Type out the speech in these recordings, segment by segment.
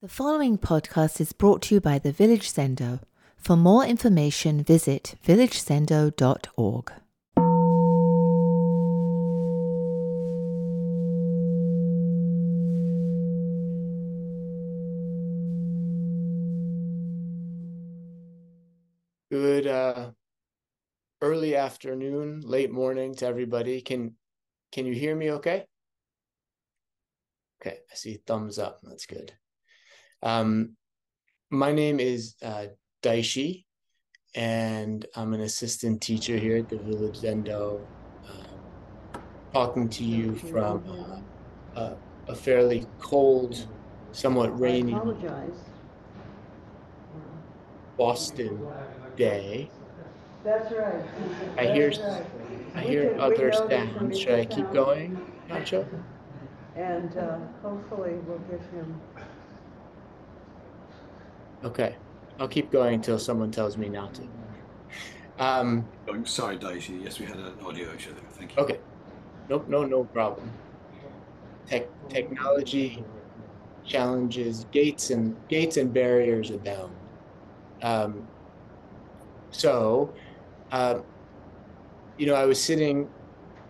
The following podcast is brought to you by the Village Zendo. For more information, visit villagezendo.org. Good uh, early afternoon, late morning to everybody. Can can you hear me okay? Okay, I see thumbs up. That's good. Um, my name is uh, Daishi, and I'm an assistant teacher here at the Village Zendo, uh, talking to you from uh, a, a, fairly cold, somewhat rainy Boston day. That's right. I hear, I hear other sounds. Should I keep going, Nacho? And uh, hopefully we'll give him Okay, I'll keep going until someone tells me not to. Um, I'm sorry, Daishi. Yes, we had an audio issue there. Thank you. Okay. Nope, no, no problem. Tech, technology challenges, gates and gates and barriers abound. Um, so, uh, you know, I was sitting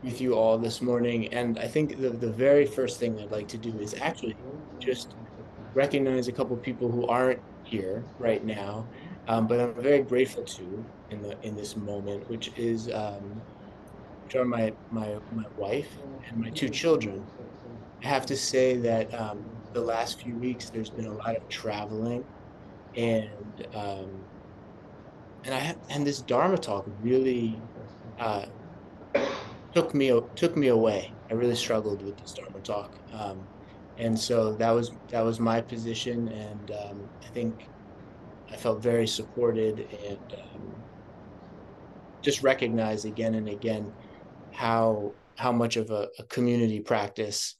with you all this morning, and I think the, the very first thing I'd like to do is actually just recognize a couple people who aren't here right now, um, but I'm very grateful to in the in this moment, which is um, which are my my my wife and my two children. I have to say that um, the last few weeks there's been a lot of traveling, and um, and I have, and this Dharma talk really uh, took me took me away. I really struggled with this Dharma talk. And so that was that was my position, and um, I think I felt very supported and um, just recognized again and again how how much of a, a community practice,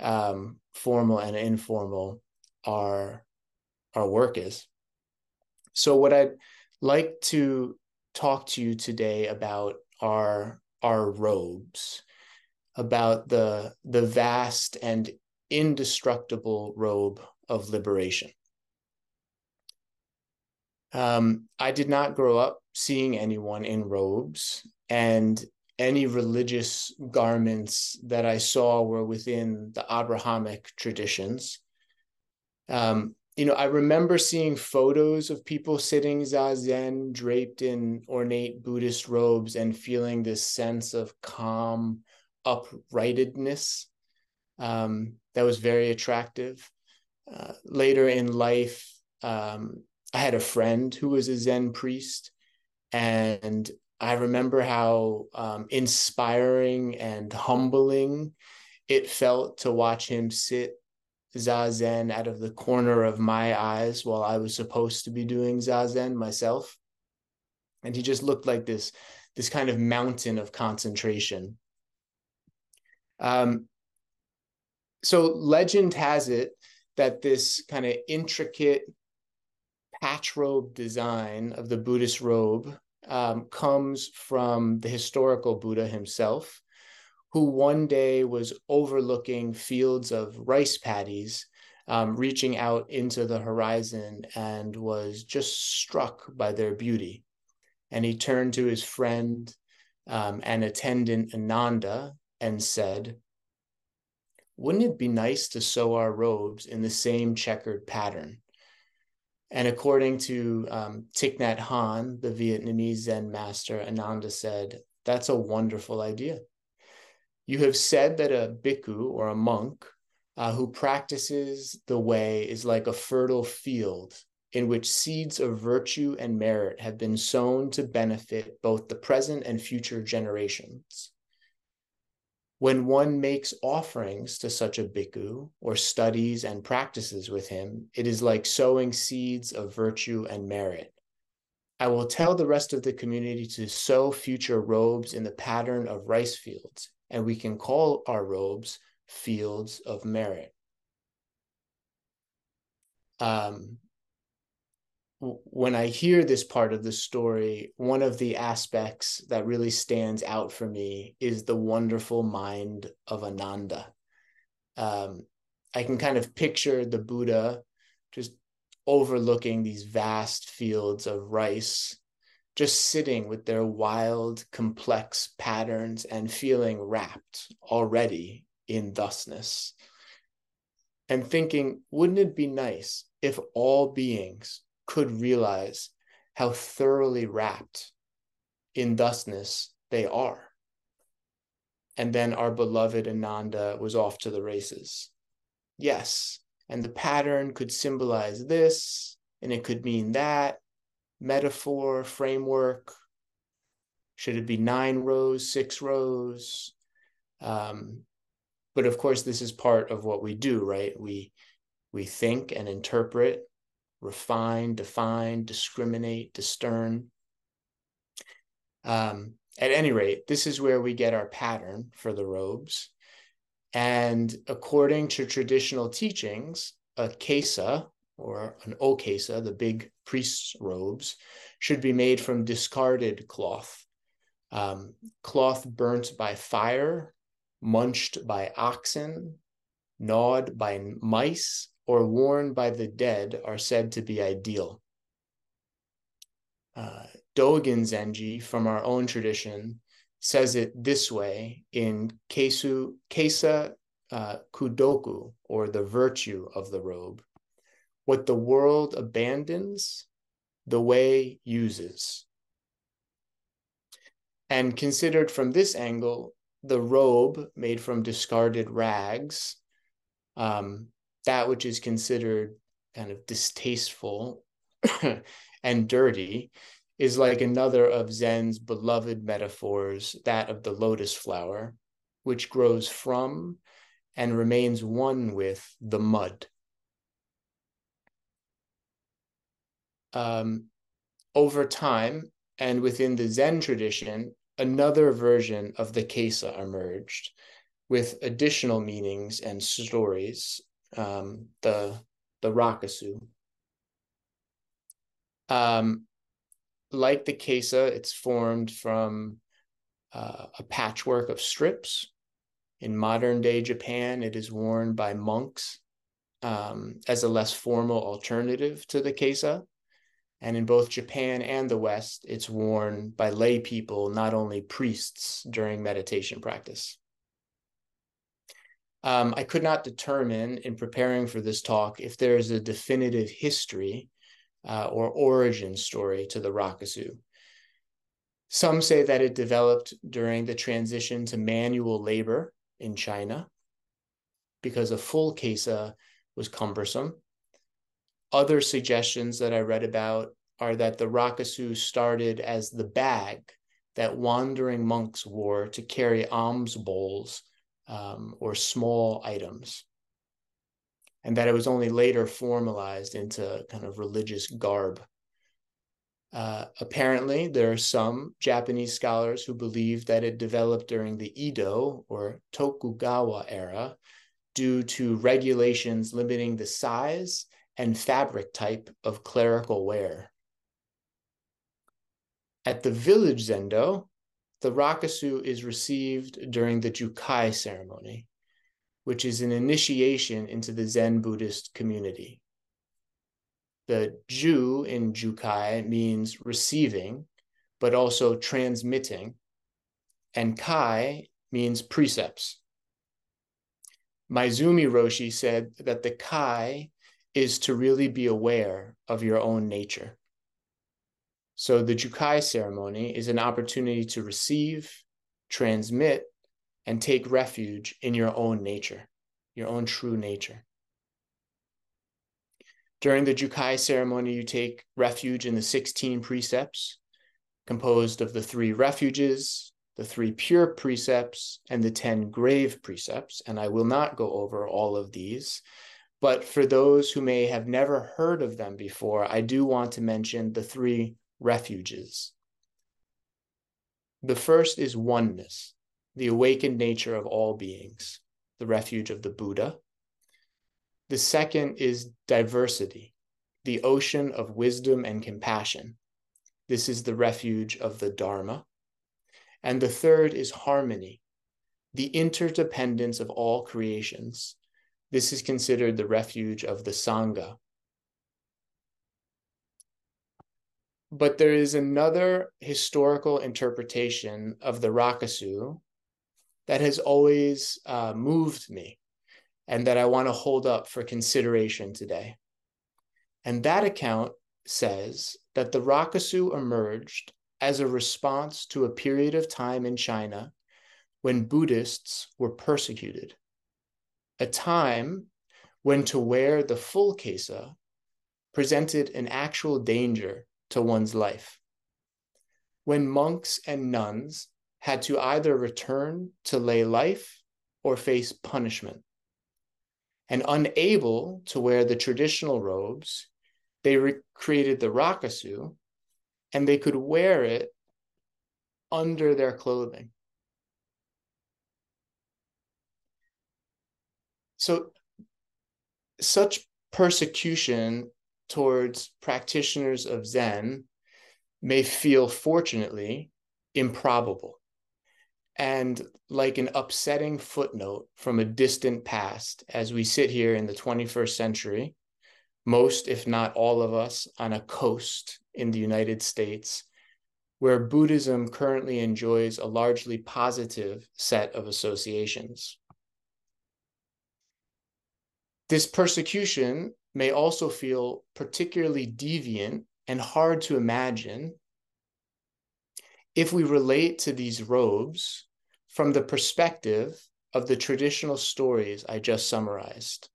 um, formal and informal, our our work is. So what I'd like to talk to you today about are our robes, about the the vast and indestructible robe of liberation. Um, I did not grow up seeing anyone in robes, and any religious garments that I saw were within the Abrahamic traditions. Um, you know, I remember seeing photos of people sitting zazen draped in ornate Buddhist robes and feeling this sense of calm uprightedness um, that was very attractive. Uh, later in life, um, I had a friend who was a Zen priest, and I remember how um, inspiring and humbling it felt to watch him sit zazen out of the corner of my eyes while I was supposed to be doing zazen myself. And he just looked like this, this kind of mountain of concentration. Um, so legend has it that this kind of intricate patch robe design of the Buddhist robe um, comes from the historical Buddha himself, who one day was overlooking fields of rice paddies, um, reaching out into the horizon, and was just struck by their beauty. And he turned to his friend um, and attendant Ananda and said, wouldn't it be nice to sew our robes in the same checkered pattern? And according to um, Thich Nhat Hanh, the Vietnamese Zen master, Ananda said, That's a wonderful idea. You have said that a bhikkhu or a monk uh, who practices the way is like a fertile field in which seeds of virtue and merit have been sown to benefit both the present and future generations. When one makes offerings to such a bhikkhu or studies and practices with him, it is like sowing seeds of virtue and merit. I will tell the rest of the community to sew future robes in the pattern of rice fields, and we can call our robes fields of merit. Um, when I hear this part of the story, one of the aspects that really stands out for me is the wonderful mind of Ananda. Um, I can kind of picture the Buddha just overlooking these vast fields of rice, just sitting with their wild, complex patterns and feeling wrapped already in thusness. And thinking, wouldn't it be nice if all beings could realize how thoroughly wrapped in thusness they are? And then our beloved Ananda was off to the races. Yes, and the pattern could symbolize this, and it could mean that metaphor, framework. Should it be nine rows, six rows? Um, but of course, this is part of what we do, right? We we think and interpret, refine, define, discriminate, discern. Um, at any rate, this is where we get our pattern for the robes. And according to traditional teachings, a kesa or an okesa, the big priest's robes, should be made from discarded cloth, um, cloth burnt by fire, munched by oxen, gnawed by mice, or worn by the dead are said to be ideal. Uh, Dogen Zenji, from our own tradition, says it this way in Kesu, Kesa uh, Kudoku, or the virtue of the robe. What the world abandons, the way uses. And considered from this angle, the robe made from discarded rags, um, that which is considered kind of distasteful and dirty, is like another of Zen's beloved metaphors, that of the lotus flower, which grows from and remains one with the mud. Um, over time, and within the Zen tradition, another version of the Kesa emerged with additional meanings and stories, um, the, the Rakusu. Um, like the kesa, it's formed from uh, a patchwork of strips. In modern day Japan, it is worn by monks um, as a less formal alternative to the kesa. And in both Japan and the West, it's worn by lay people, not only priests, during meditation practice. Um, I could not determine in preparing for this talk if there is a definitive history uh, or origin story to the Rakusu. Some say that it developed during the transition to manual labor in China because a full kesa was cumbersome. Other suggestions that I read about are that the Rakusu started as the bag that wandering monks wore to carry alms bowls um, or small items and that it was only later formalized into kind of religious garb. Uh, apparently, there are some Japanese scholars who believe that it developed during the Edo or Tokugawa era due to regulations limiting the size and fabric type of clerical wear. At the village zendo, the rakusu is received during the jukai ceremony, which is an initiation into the Zen Buddhist community. The Ju in Jukai means receiving, but also transmitting, and Kai means precepts. Maezumi Roshi said that the Kai is to really be aware of your own nature. So the Jukai ceremony is an opportunity to receive, transmit, and take refuge in your own nature, your own true nature. During the Jukai ceremony, you take refuge in the 16 precepts, composed of the three refuges, the three pure precepts, and the 10 grave precepts. And I will not go over all of these. But for those who may have never heard of them before, I do want to mention the three refuges. The first is oneness the awakened nature of all beings, the refuge of the Buddha. The second is diversity, the ocean of wisdom and compassion. This is the refuge of the Dharma. And the third is harmony, the interdependence of all creations. This is considered the refuge of the Sangha. But there is another historical interpretation of the Rakusu that has always uh, moved me and that I want to hold up for consideration today. And that account says that the Rakusu emerged as a response to a period of time in China when Buddhists were persecuted, a time when to wear the full kesa presented an actual danger to one's life. When monks and nuns had to either return to lay life or face punishment. And unable to wear the traditional robes, they re- created the rakusu and they could wear it under their clothing. So, such persecution towards practitioners of Zen may feel, fortunately, improbable and like an upsetting footnote from a distant past as we sit here in the 21st century, most, if not all of us, on a coast in the United States, where Buddhism currently enjoys a largely positive set of associations. This persecution may also feel particularly deviant and hard to imagine if we relate to these robes from the perspective of the traditional stories I just summarized.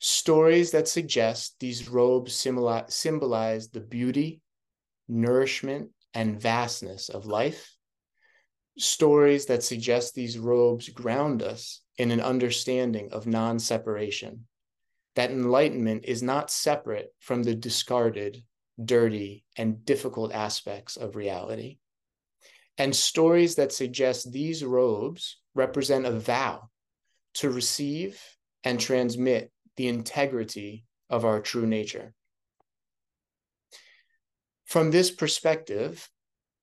Stories that suggest these robes symbolize the beauty, nourishment, and vastness of life. Stories that suggest these robes ground us in an understanding of non separation, that enlightenment is not separate from the discarded, dirty, and difficult aspects of reality. And stories that suggest these robes represent a vow to receive and transmit the integrity of our true nature. From this perspective,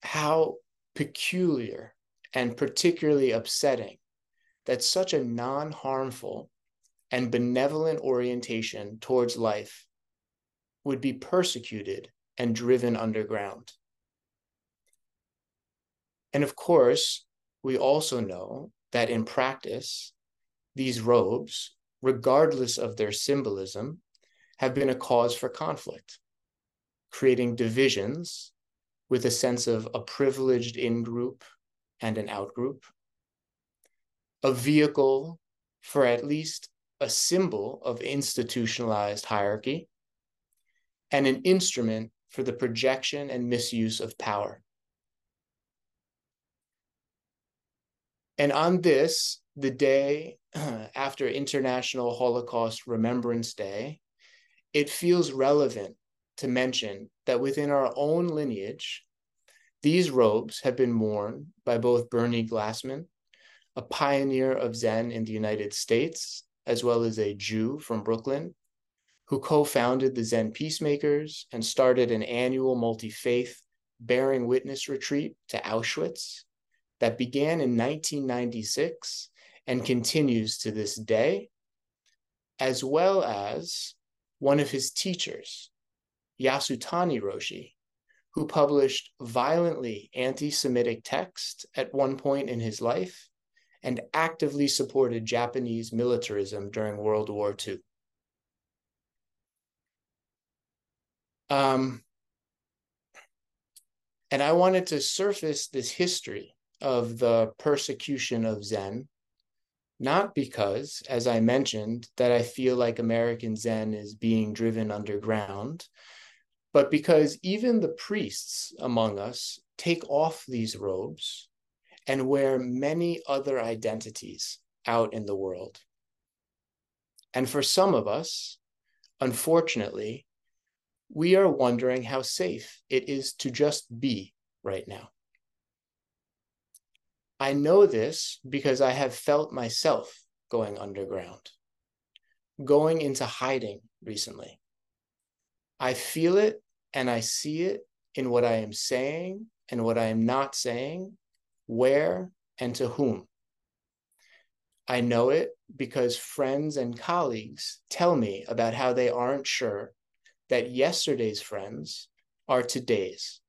how peculiar and particularly upsetting that such a non harmful and benevolent orientation towards life would be persecuted and driven underground. And of course, we also know that in practice, these robes, regardless of their symbolism, have been a cause for conflict, creating divisions with a sense of a privileged in group and an out group, a vehicle for at least a symbol of institutionalized hierarchy, and an instrument for the projection and misuse of power. And on this, the day after International Holocaust Remembrance Day, it feels relevant to mention that within our own lineage, these robes have been worn by both Bernie Glassman, a pioneer of Zen in the United States, as well as a Jew from Brooklyn, who co founded the Zen Peacemakers and started an annual multi faith bearing witness retreat to Auschwitz that began in 1996 and continues to this day, as well as one of his teachers, Yasutani Roshi, who published violently anti Semitic text at one point in his life and actively supported Japanese militarism during World War II. Um, and I wanted to surface this history of the persecution of Zen, not because, as I mentioned, that I feel like American Zen is being driven underground, but because even the priests among us take off these robes and wear many other identities out in the world. And for some of us, unfortunately, we are wondering how safe it is to just be right now. I know this because I have felt myself going underground, going into hiding recently. I feel it and I see it in what I am saying and what I am not saying, where and to whom. I know it because friends and colleagues tell me about how they aren't sure that yesterday's friends are today's.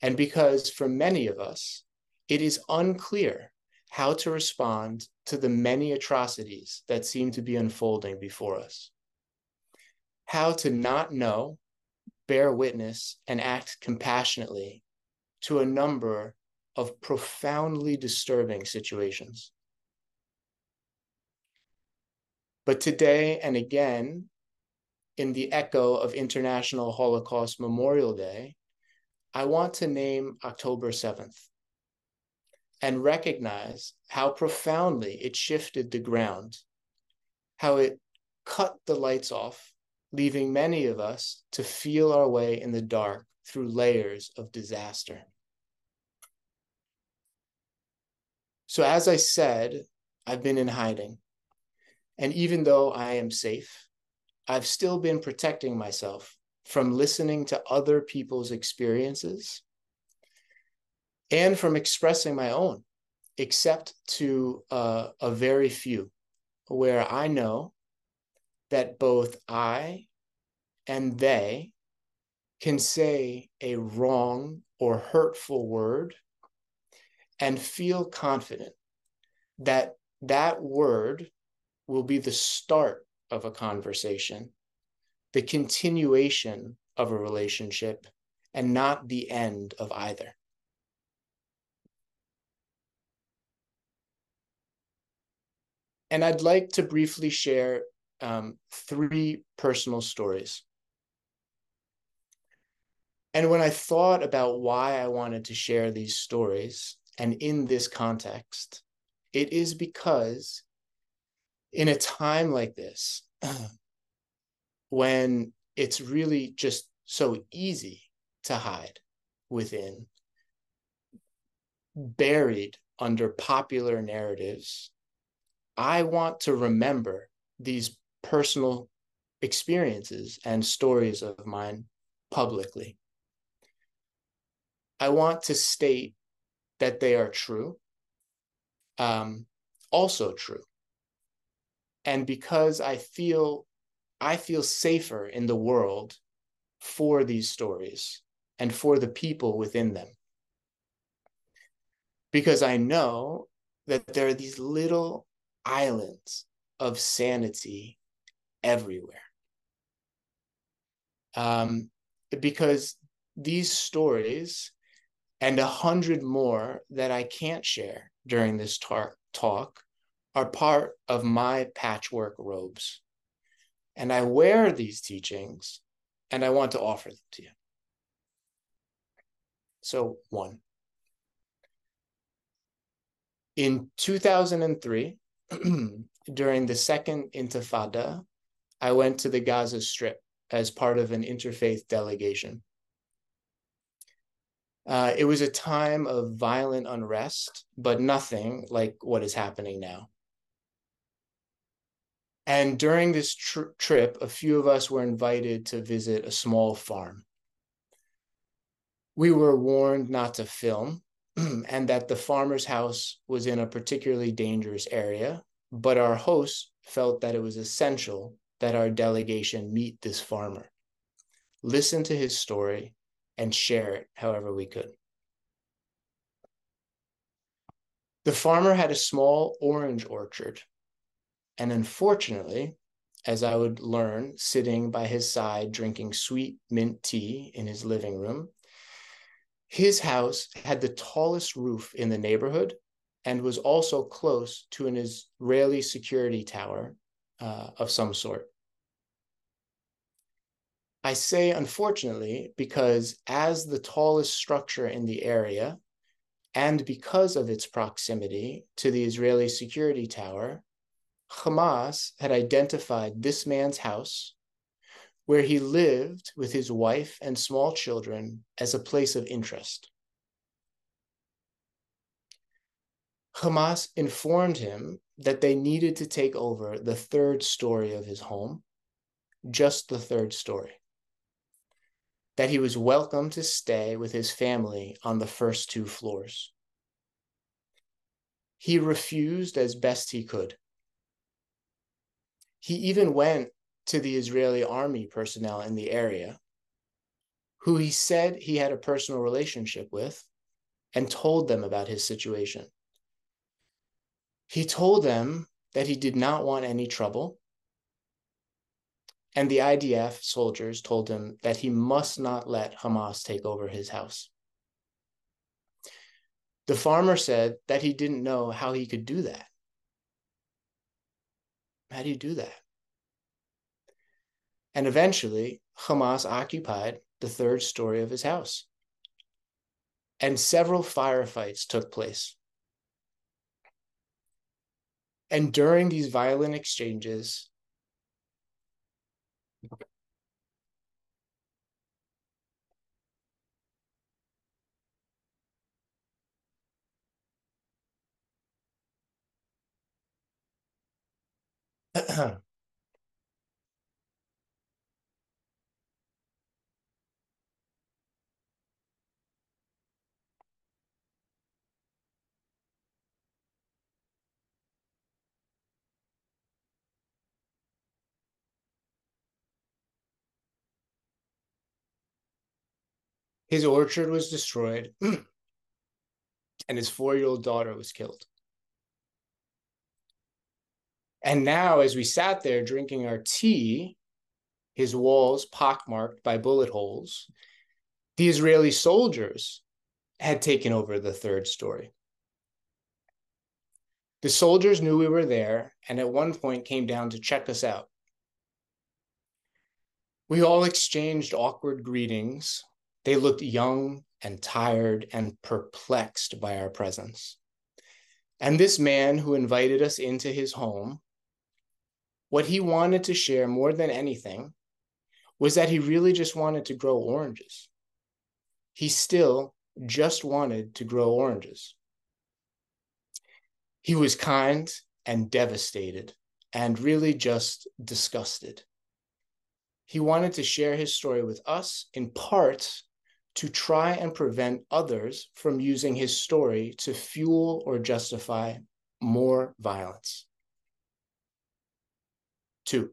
And because for many of us, it is unclear how to respond to the many atrocities that seem to be unfolding before us. How to not know, bear witness, and act compassionately to a number of profoundly disturbing situations. But today and again, in the echo of International Holocaust Memorial Day, I want to name October 7th and recognize how profoundly it shifted the ground, how it cut the lights off, leaving many of us to feel our way in the dark through layers of disaster. So, as I said, I've been in hiding. And even though I am safe, I've still been protecting myself from listening to other people's experiences and from expressing my own, except to uh, a very few, where I know that both I and they can say a wrong or hurtful word and feel confident that that word will be the start of a conversation, the continuation of a relationship, and not the end of either. And I'd like to briefly share um, three personal stories. And when I thought about why I wanted to share these stories, and in this context, it is because in a time like this, when it's really just so easy to hide within, buried under popular narratives, I want to remember these personal experiences and stories of mine publicly. I want to state that they are true, um, also true. And because I feel I feel safer in the world for these stories and for the people within them. Because I know that there are these little islands of sanity everywhere. Um, because these stories and a hundred more that I can't share during this tar- talk are part of my patchwork robes. And I wear these teachings and I want to offer them to you. So, one. In 2003, during the second Intifada, I went to the Gaza Strip as part of an interfaith delegation. Uh, it was a time of violent unrest, but nothing like what is happening now. And during this tr- trip, a few of us were invited to visit a small farm. We were warned not to film and that the farmer's house was in a particularly dangerous area, but our host felt that it was essential that our delegation meet this farmer, listen to his story, and share it however we could. The farmer had a small orange orchard, and unfortunately, as I would learn sitting by his side drinking sweet mint tea in his living room, his house had the tallest roof in the neighborhood and was also close to an Israeli security tower uh, of some sort. I say unfortunately because, as the tallest structure in the area, and because of its proximity to the Israeli security tower, Hamas had identified this man's house, where he lived with his wife and small children, as a place of interest. Hamas informed him that they needed to take over the third story of his home, just the third story that he was welcome to stay with his family on the first two floors. He refused as best he could. He even went to the Israeli army personnel in the area, who he said he had a personal relationship with, and told them about his situation. He told them that he did not want any trouble. And the IDF soldiers told him that he must not let Hamas take over his house. The farmer said that he didn't know how he could do that. How do you do that? And eventually, Hamas occupied the third story of his house. And several firefights took place. And during these violent exchanges, uh-huh. his orchard was destroyed and his four year old daughter was killed. And now, as we sat there drinking our tea, his walls pockmarked by bullet holes, the Israeli soldiers had taken over the third story. The soldiers knew we were there and at one point came down to check us out. We all exchanged awkward greetings. They looked young and tired and perplexed by our presence. And this man who invited us into his home what he wanted to share more than anything was that he really just wanted to grow oranges. He still just wanted to grow oranges. He was kind and devastated and really just disgusted. He wanted to share his story with us in part to try and prevent others from using his story to fuel or justify more violence. Two.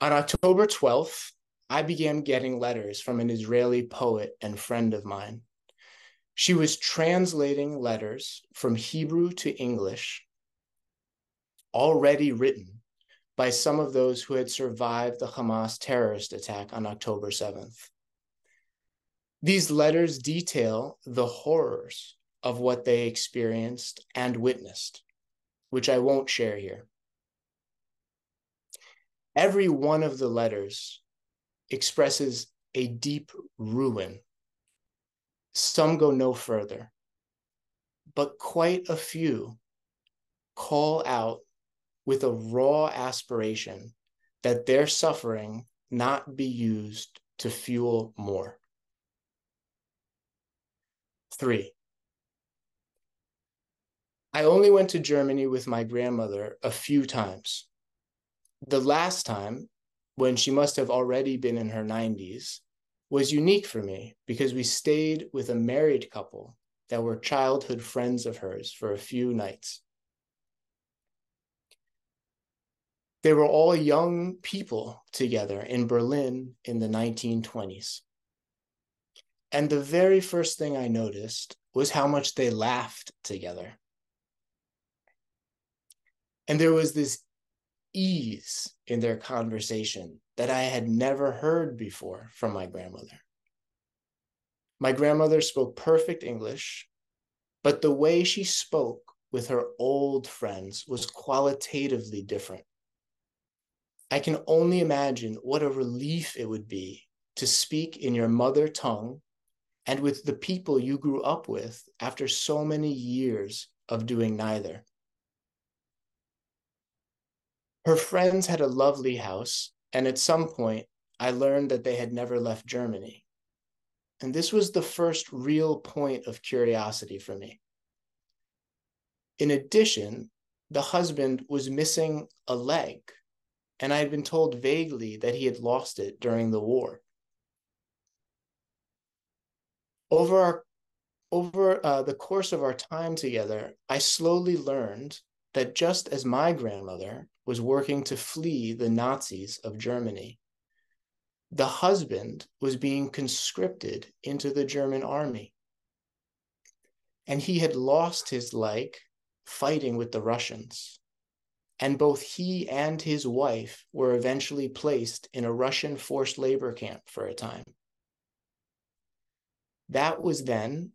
On October 12th, I began getting letters from an Israeli poet and friend of mine. She was translating letters from Hebrew to English, already written by some of those who had survived the Hamas terrorist attack on October 7th. These letters detail the horrors of what they experienced and witnessed, which I won't share here. Every one of the letters expresses a deep ruin. Some go no further, but quite a few call out with a raw aspiration that their suffering not be used to fuel more. Three, I only went to Germany with my grandmother a few times the last time, when she must have already been in her 90s, was unique for me because we stayed with a married couple that were childhood friends of hers for a few nights. They were all young people together in Berlin in the 1920s. And the very first thing I noticed was how much they laughed together. And there was this ease in their conversation that I had never heard before from my grandmother. My grandmother spoke perfect English, but the way she spoke with her old friends was qualitatively different. I can only imagine what a relief it would be to speak in your mother tongue and with the people you grew up with after so many years of doing neither. Her friends had a lovely house, and at some point, I learned that they had never left Germany. And this was the first real point of curiosity for me. In addition, the husband was missing a leg, and I had been told vaguely that he had lost it during the war. Over our over uh, the course of our time together, I slowly learned that just as my grandmother was working to flee the Nazis of Germany, the husband was being conscripted into the German army. And he had lost his leg fighting with the Russians. And both he and his wife were eventually placed in a Russian forced labor camp for a time. That was then.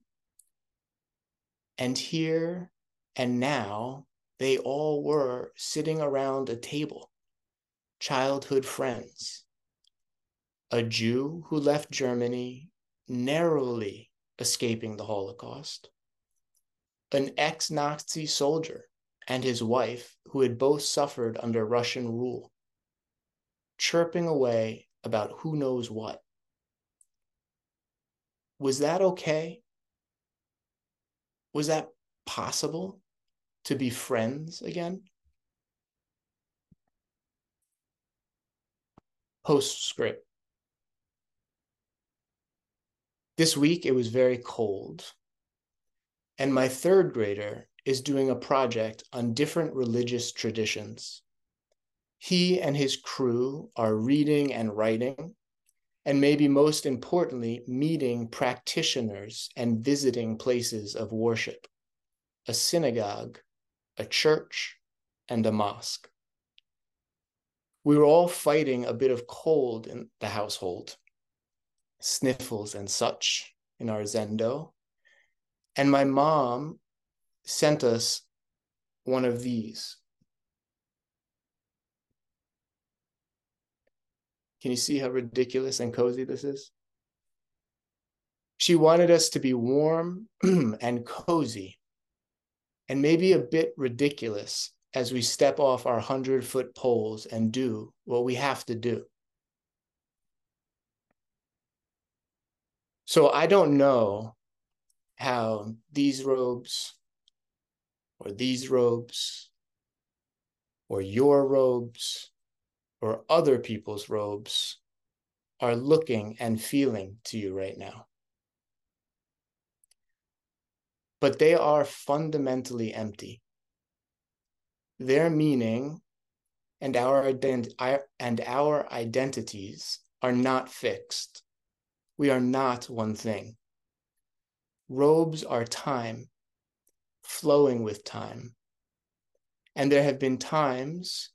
And here and now, they all were sitting around a table, childhood friends. A Jew who left Germany narrowly escaping the Holocaust, an ex Nazi soldier and his wife who had both suffered under Russian rule, chirping away about who knows what. Was that okay? Was that possible to be friends again? Postscript. This week it was very cold, and my third grader is doing a project on different religious traditions. He and his crew are reading and writing, and maybe most importantly, meeting practitioners and visiting places of worship, a synagogue, a church, and a mosque. We were all fighting a bit of cold in the household, sniffles and such in our zendo. And my mom sent us one of these. Can you see how ridiculous and cozy this is? She wanted us to be warm and cozy and maybe a bit ridiculous as we step off our 100 foot poles and do what we have to do. So I don't know how these robes or these robes or your robes or other people's robes are looking and feeling to you right now. But they are fundamentally empty. Their meaning and our, ident- and our identities are not fixed. We are not one thing. Robes are time, flowing with time. And there have been times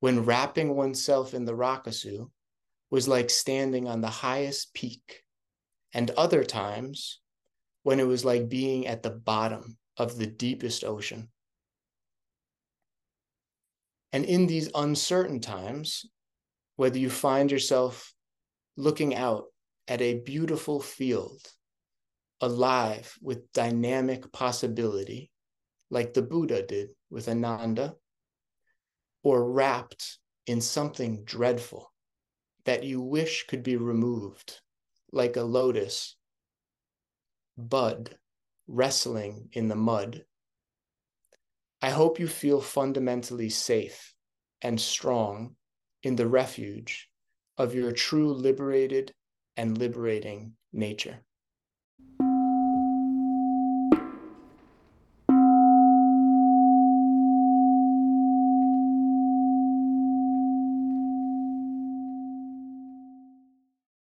when wrapping oneself in the rakusu was like standing on the highest peak, and other times when it was like being at the bottom of the deepest ocean. And in these uncertain times, whether you find yourself looking out at a beautiful field, alive with dynamic possibility, like the Buddha did with Ananda, or wrapped in something dreadful that you wish could be removed, like a lotus bud wrestling in the mud. I hope you feel fundamentally safe and strong in the refuge of your true liberated and liberating nature.